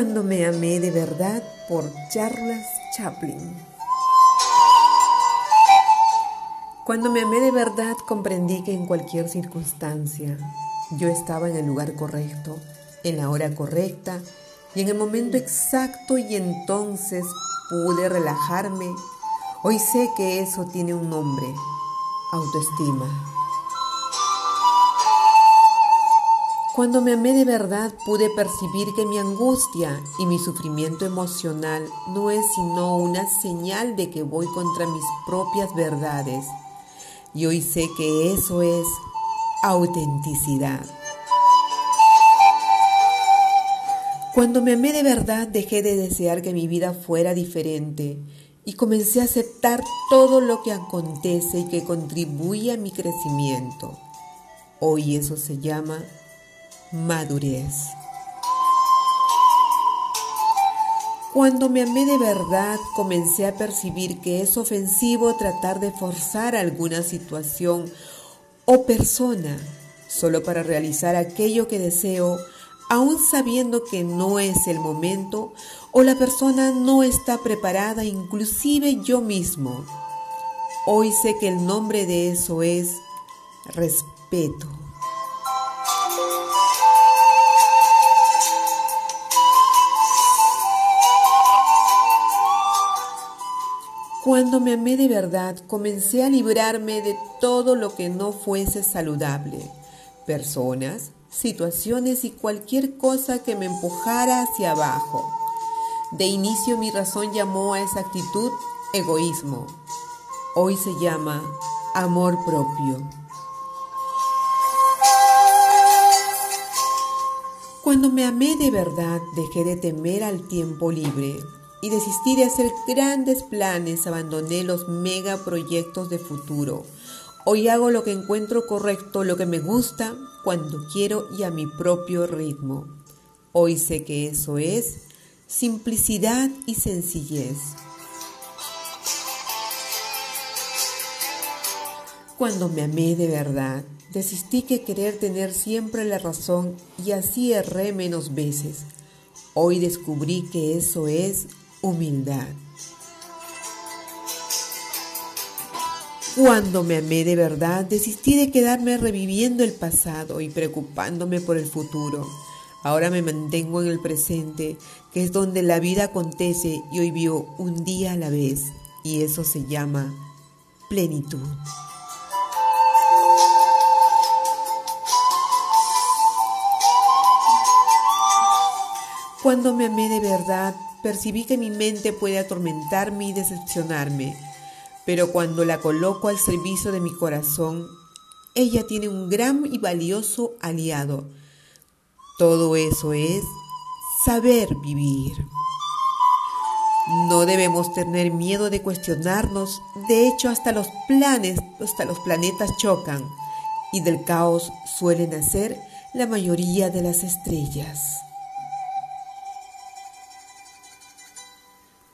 Cuando me amé de verdad por Charles Chaplin. Cuando me amé de verdad comprendí que en cualquier circunstancia yo estaba en el lugar correcto, en la hora correcta y en el momento exacto y entonces pude relajarme. Hoy sé que eso tiene un nombre, autoestima. Cuando me amé de verdad pude percibir que mi angustia y mi sufrimiento emocional no es sino una señal de que voy contra mis propias verdades. Y hoy sé que eso es autenticidad. Cuando me amé de verdad dejé de desear que mi vida fuera diferente y comencé a aceptar todo lo que acontece y que contribuye a mi crecimiento. Hoy eso se llama madurez. Cuando me amé de verdad, comencé a percibir que es ofensivo tratar de forzar alguna situación o persona solo para realizar aquello que deseo, aun sabiendo que no es el momento o la persona no está preparada, inclusive yo mismo. Hoy sé que el nombre de eso es respeto. Cuando me amé de verdad, comencé a librarme de todo lo que no fuese saludable, personas, situaciones y cualquier cosa que me empujara hacia abajo. De inicio mi razón llamó a esa actitud egoísmo. Hoy se llama amor propio. Cuando me amé de verdad, dejé de temer al tiempo libre y desistí de hacer grandes planes, abandoné los megaproyectos de futuro. Hoy hago lo que encuentro correcto, lo que me gusta, cuando quiero y a mi propio ritmo. Hoy sé que eso es simplicidad y sencillez. Cuando me amé de verdad, desistí que querer tener siempre la razón y así erré menos veces. Hoy descubrí que eso es humildad. Cuando me amé de verdad, desistí de quedarme reviviendo el pasado y preocupándome por el futuro. Ahora me mantengo en el presente, que es donde la vida acontece y hoy vivo un día a la vez, y eso se llama plenitud. Cuando me amé de verdad, percibí que mi mente puede atormentarme y decepcionarme, pero cuando la coloco al servicio de mi corazón, ella tiene un gran y valioso aliado. Todo eso es saber vivir. No debemos tener miedo de cuestionarnos, de hecho hasta los planes, hasta los planetas chocan y del caos suelen nacer la mayoría de las estrellas.